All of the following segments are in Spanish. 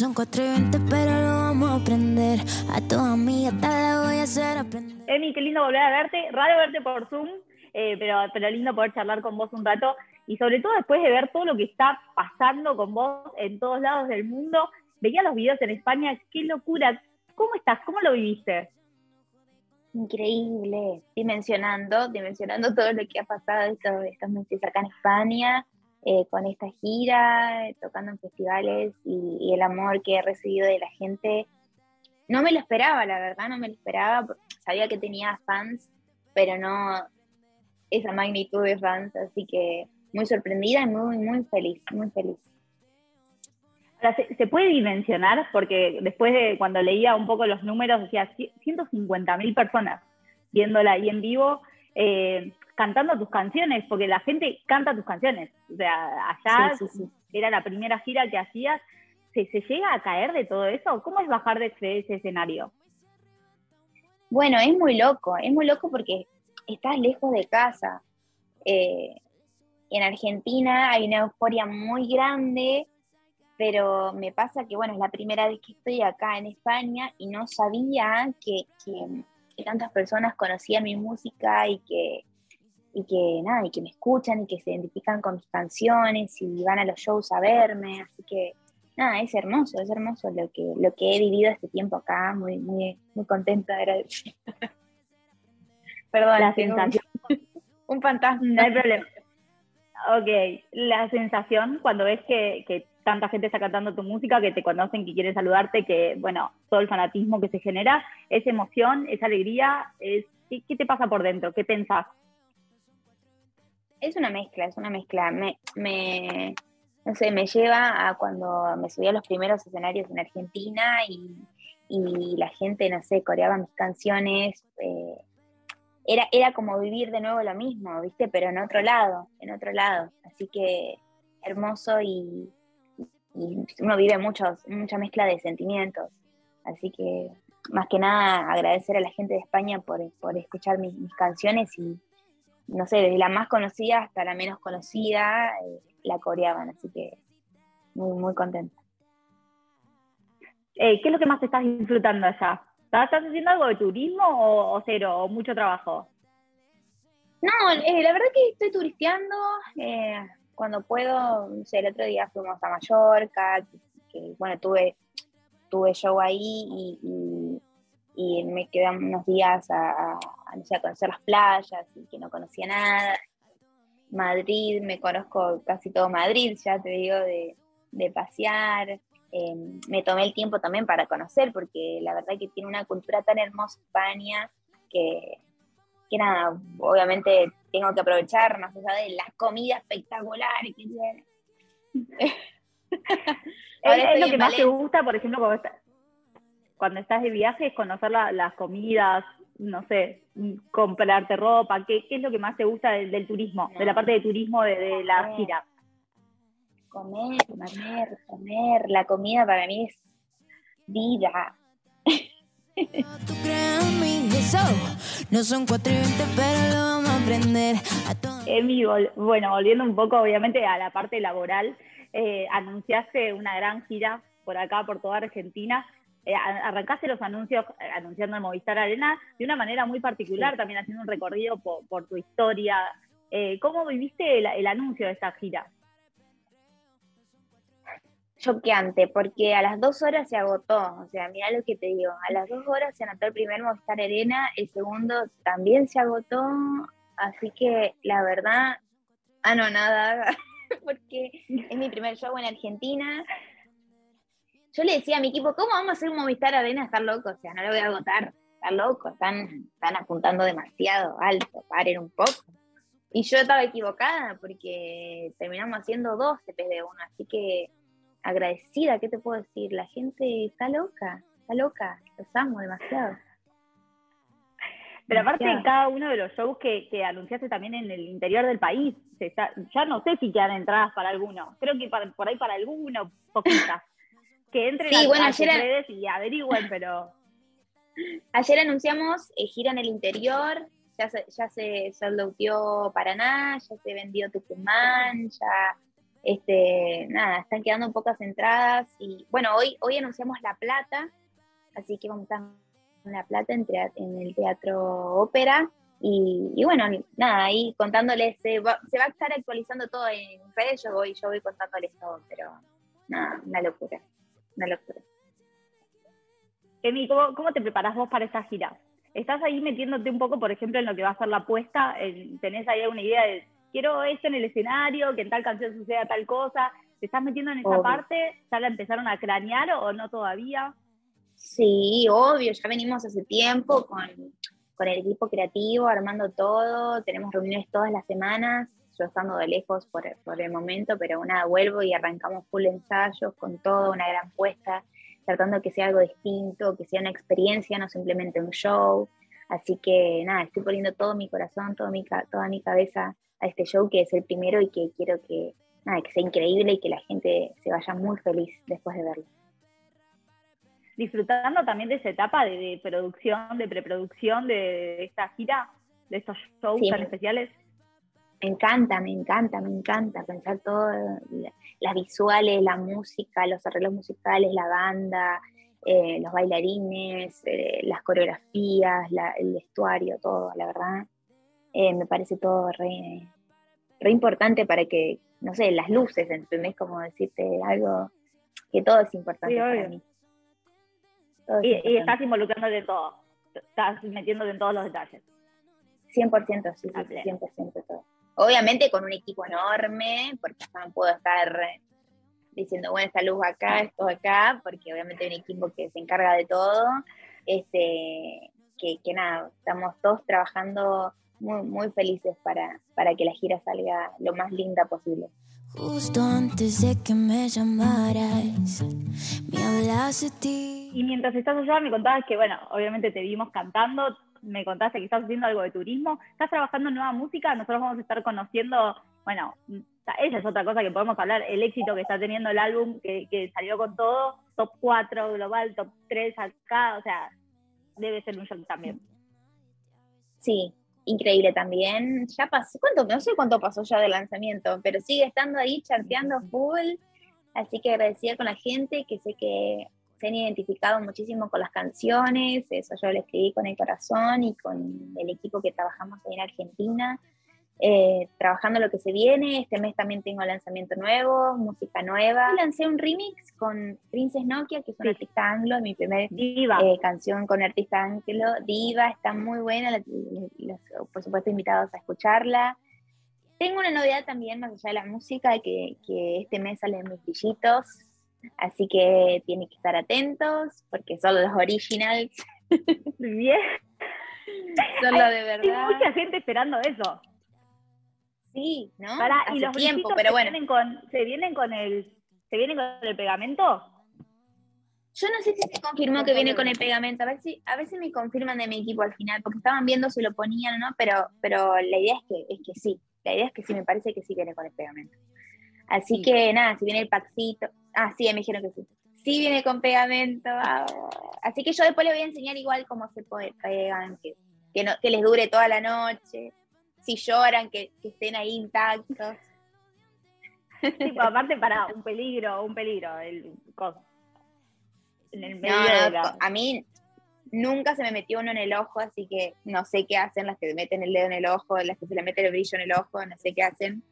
Son cuatro y veinte, pero lo vamos a aprender. A tu amiga te la voy a hacer aprender. Emi, qué lindo volver a verte. Raro verte por Zoom, eh, pero, pero lindo poder charlar con vos un rato. Y sobre todo después de ver todo lo que está pasando con vos en todos lados del mundo. Veía los videos en España, qué locura. ¿Cómo estás? ¿Cómo lo viviste? Increíble, dimensionando, dimensionando todo lo que ha pasado estos, estos meses acá en España, eh, con esta gira, tocando en festivales y, el amor que he recibido de la gente. No me lo esperaba, la verdad, no me lo esperaba. Sabía que tenía fans, pero no esa magnitud de fans, así que muy sorprendida y muy, muy feliz, muy feliz. ¿se, ¿se, puede dimensionar? Porque después de cuando leía un poco los números, decía 150 mil personas viéndola ahí en vivo. Eh, cantando tus canciones, porque la gente canta tus canciones. O sea, allá era la primera gira que hacías. ¿Se, ¿Se, llega a caer de todo eso? ¿Cómo es bajar de ese escenario? Bueno, es muy loco, es muy loco porque estás lejos de casa. Eh, en Argentina hay una euforia muy grande, pero me pasa que, bueno, es la primera vez que estoy acá en España y no sabía que, que tantas personas conocían mi música y que, y que nada, y que me escuchan y que se identifican con mis canciones y van a los shows a verme, así que nada, es hermoso, es hermoso lo que, lo que he vivido este tiempo acá, muy, muy, muy contenta, agradecida. Perdón, la sensación. Un, fantasma. No hay problema. Ok, la sensación cuando ves que, que, tanta gente está cantando tu música, que te conocen, que quieren saludarte, que, bueno, todo el fanatismo que se genera, esa emoción, esa alegría, es, ¿qué, qué te pasa por dentro? ¿Qué pensás? Es una mezcla, es una mezcla. Me, me, no sé, me lleva a cuando me subí a los primeros escenarios en Argentina y, y la gente, no sé, coreaba mis canciones. Eh, era, era como vivir de nuevo lo mismo, ¿viste? Pero en otro lado, en otro lado. Así que hermoso y, uno vive muchos, mucha mezcla de sentimientos. Así que más que nada agradecer a la gente de España por, por escuchar mis canciones y, no sé, desde la más conocida hasta la menos conocida, eh, la coreaban, así que muy, muy contenta. Eh, ¿Qué es lo que más estás disfrutando allá? ¿Estás haciendo algo de turismo o, cero, o mucho trabajo? No, eh, la verdad que estoy turisteando, cuando puedo, no sé, el otro día fuimos a Mallorca, que, bueno, tuve, tuve show ahí y y me quedé unos días a, a, conocer las playas y que no conocía nada. Madrid, me conozco casi todo Madrid, ya te digo, de, de pasear. Em, me tomé el tiempo también para conocer, porque la verdad que tiene una cultura tan hermosa España que, que nada, obviamente tengo que aprovechar más allá de la comida espectacular que tiene. es, lo que más te gusta, por ejemplo, cuando estás, cuando estás de viaje es conocer las comidas, no sé, comprarte ropa, ¿qué, es lo que más te gusta del, turismo, de la parte de turismo de, la gira? Comer, comer, comer, la comida para mí es vida. No son cuatro pero lo vamos a aprender. Emi, bueno, volviendo un poco obviamente a la parte laboral, eh, anunciaste una gran gira por acá, por toda Argentina. Eh, arrancaste los anuncios eh, anunciando en Movistar Arena de una manera muy particular, también haciendo un recorrido por, tu historia. Eh, ¿Cómo viviste el, anuncio de esta gira? choqueante, porque a las dos horas se agotó, o sea, mira lo que te digo, a las dos horas se anotó el primer Movistar Arena, el segundo también se agotó, así que la verdad, ah, no, nada, porque es mi primer show en Argentina, yo le decía a mi equipo, ¿cómo vamos a hacer un Movistar Arena? Estar loco, o sea, no lo voy a agotar, están loco, están, están apuntando demasiado alto, paren un poco. Y yo estaba equivocada porque terminamos haciendo dos CPs 1 así que agradecida, ¿qué te puedo decir? La gente está loca, está loca, los amo demasiado. Pero aparte de cada uno de los shows que, que, anunciaste también en el interior del país, ya no sé si quedan entradas para alguno, creo que por ahí para alguno, poquitas que entren sí, a, bueno, redes y averigüen, pero... Ayer anunciamos eh, gira en el interior, ya se, ya se Paraná, ya se vendió Tucumán, ya Este, nada, están quedando pocas entradas y bueno, hoy, hoy anunciamos La Plata, así que vamos a estar en La Plata en, en el Teatro Ópera y, bueno, nada, ahí contándoles, se va, se va, a estar actualizando todo en redes, yo voy, yo voy contándoles todo, pero nada, una locura, una locura. Emi, ¿cómo, ¿cómo te preparas vos para esa gira? ¿Estás ahí metiéndote un poco, por ejemplo, en lo que va a ser la apuesta? ¿Tenés ahí alguna idea de quiero esto en el escenario, que en tal canción suceda tal cosa? ¿Te estás metiendo en esa parte? ¿Ya la empezaron a cranear o no todavía? Sí, obvio, ya venimos hace tiempo con, con el equipo creativo, armando todo, tenemos reuniones todas las semanas, yo estando de lejos por, por el momento, pero nada, vuelvo y arrancamos full ensayos con todo, una gran puesta, tratando de que sea algo distinto, que sea una experiencia, no simplemente un show. Así que nada, estoy poniendo todo mi corazón, todo mi, toda mi cabeza a este show que es el primero y que quiero que, nada, que sea increíble y que la gente se vaya muy feliz después de verlo disfrutando también de esa etapa de, producción, de preproducción de, esta gira, de estos shows tan especiales? Me encanta, me encanta, me encanta pensar todo, las visuales, la música, los arreglos musicales, la banda, eh, los bailarines, eh, las coreografías, el vestuario, todo, la verdad. Eh, me parece todo re, re importante para que, no sé, las luces, ¿entendés? Como decirte algo, que todo es importante para mí. Y, estás involucrándote en todo, estás metiéndote en todos los detalles. 100%, sí, 100% todo. Obviamente con un equipo enorme, porque no puedo estar diciendo, bueno, esta luz acá, esto acá, porque obviamente hay un equipo que se encarga de todo. Este, que, que nada, estamos todos trabajando muy, muy felices para, para que la gira salga lo más linda posible. Justo antes de que me llamaras, me hablaste ti. Y mientras estás allá me contabas que, bueno, obviamente te vimos cantando, me contaste que estás haciendo algo de turismo, estás trabajando en nueva música, nosotros vamos a estar conociendo, bueno, esa es otra cosa que podemos hablar, el éxito que está teniendo el álbum, que, que salió con todo, top 4 global, top 3 acá, o sea, debe ser un shock también. Sí, increíble también. Ya pasó, ¿cuánto? No sé cuánto pasó ya del lanzamiento, pero sigue estando ahí charteando full. Así que agradecida con la gente, que sé que se han identificado muchísimo con las canciones, eso yo le escribí con el corazón y con el equipo que trabajamos ahí en Argentina. Eh, trabajando lo que se viene. Este mes también tengo lanzamiento nuevo, música nueva. Lancé un remix con Princess Nokia, que es una artista anglo, mi primera eh, canción con artista anglo. Diva, está muy buena, por supuesto invitados a escucharla. Tengo una novedad también, más allá de la música, que, que este mes salen mis brillitos, así que tienen que estar atentos, porque son los originals. Bien. Son los de verdad. Hay mucha gente esperando eso. Sí, ¿no? y los tiempo, pero bueno. Vienen con, ¿Se vienen con el se vienen con el pegamento? Yo no sé si se confirmó que viene con el pegamento, a ver si, a veces me confirman de mi equipo al final, porque estaban viendo si lo ponían o no, pero, pero la idea es que, es que sí, la idea es que sí, me parece que sí viene con el pegamento. Así que nada, si viene el paxito, ah, sí, me dijeron que sí. Sí viene con pegamento, así que yo después le voy a enseñar igual cómo se pegan, que, que, no, que les dure toda la noche, si lloran, que, estén ahí intactos. Sí, pues, aparte para un peligro, un peligro, el En el medio A mí nunca se me metió uno en el ojo, así que no sé qué hacen las que meten el dedo en el ojo, las que se le meten el brillo en el ojo, no sé qué hacen.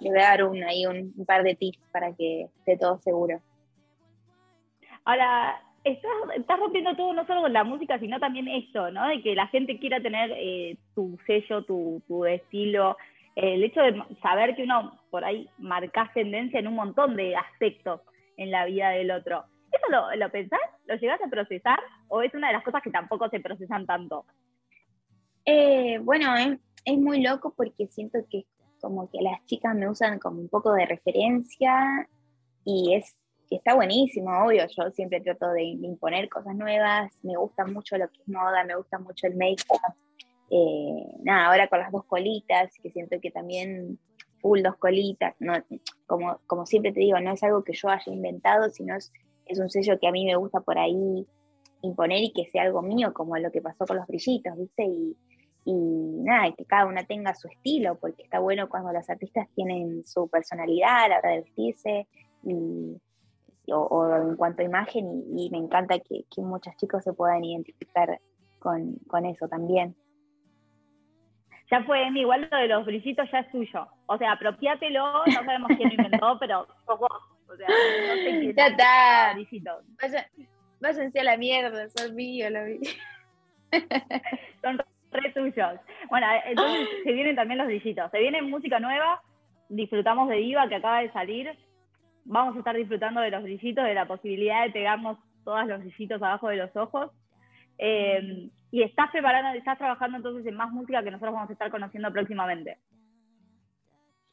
Les voy a dar un, ahí un, un par de tips para que esté todo seguro. Ahora, estás, rompiendo todo, no solo con la música, sino también esto, ¿no? De que la gente quiera tener eh, tu sello, tu, tu estilo. el hecho de saber que uno por ahí marcas tendencia en un montón de aspectos en la vida del otro. ¿Eso lo, lo pensás? ¿Lo llegas a procesar? ¿O es una de las cosas que tampoco se procesan tanto? Eh, bueno, es, es muy loco porque siento que como que las chicas me usan como un poco de referencia y es está buenísimo, obvio, yo siempre trato de, imponer cosas nuevas, me gusta mucho lo que es moda, me gusta mucho el make-up, eh, nada, ahora con las dos colitas, que siento que también full dos colitas, no, como, como siempre te digo, no es algo que yo haya inventado, sino es, es un sello que a mí me gusta por ahí imponer y que sea algo mío, como lo que pasó con los brillitos, ¿viste? Y, y nada, que cada una tenga su estilo, porque está bueno cuando los artistas tienen su personalidad a la hora de vestirse y, o, en cuanto a imagen y, me encanta que, muchos chicos se puedan identificar con, eso también. Ya fue, Emi, igual lo de los brillitos ya es tuyo. O sea, apropiátelo, no sabemos quién lo inventó, pero sos vos. O sea, no sé quién Ya está. váyanse a la mierda, son míos los brillitos. son re tuyos. Bueno, entonces se vienen también los brillitos. Se viene música nueva, disfrutamos de Diva que acaba de salir. Vamos a estar disfrutando de los brillitos, de la posibilidad de pegarnos todos los brillitos abajo de los ojos. Eh, y estás preparando, estás trabajando entonces en más música que nosotros vamos a estar conociendo próximamente.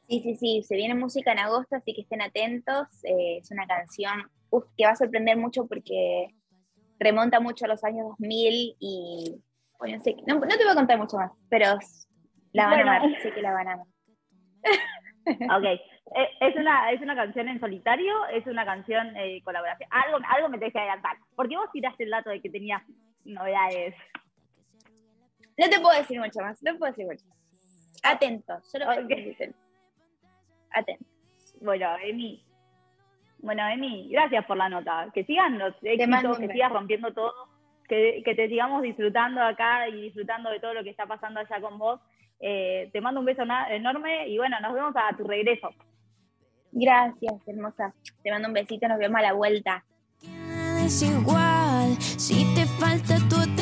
Sí, sí, sí, se viene música en agosto, así que estén atentos. Eh, es una canción que va a sorprender mucho porque remonta mucho a los años 2000 y bueno, sé, no, te voy a contar mucho más, pero la van a amar, sé que la van a amar. ok, eh, ¿Es una, ¿es una canción en solitario? ¿Es una canción eh, colaboración? Algo, algo me tenés que adelantar. ¿Por qué vos tiraste el dato de que tenías novedades? No te puedo decir mucho más, no te puedo decir mucho más. Atento, solo okay. Atento. Bueno, Emi. Bueno, Emi, gracias por la nota. Que sigan los éxitos, que sigas rompiendo todo que, te sigamos disfrutando acá y disfrutando de todo lo que está pasando allá con vos. Eh, te mando un beso enorme y bueno, nos vemos a tu regreso. Gracias, hermosa. Te mando un besito, nos vemos a la vuelta. si te falta tu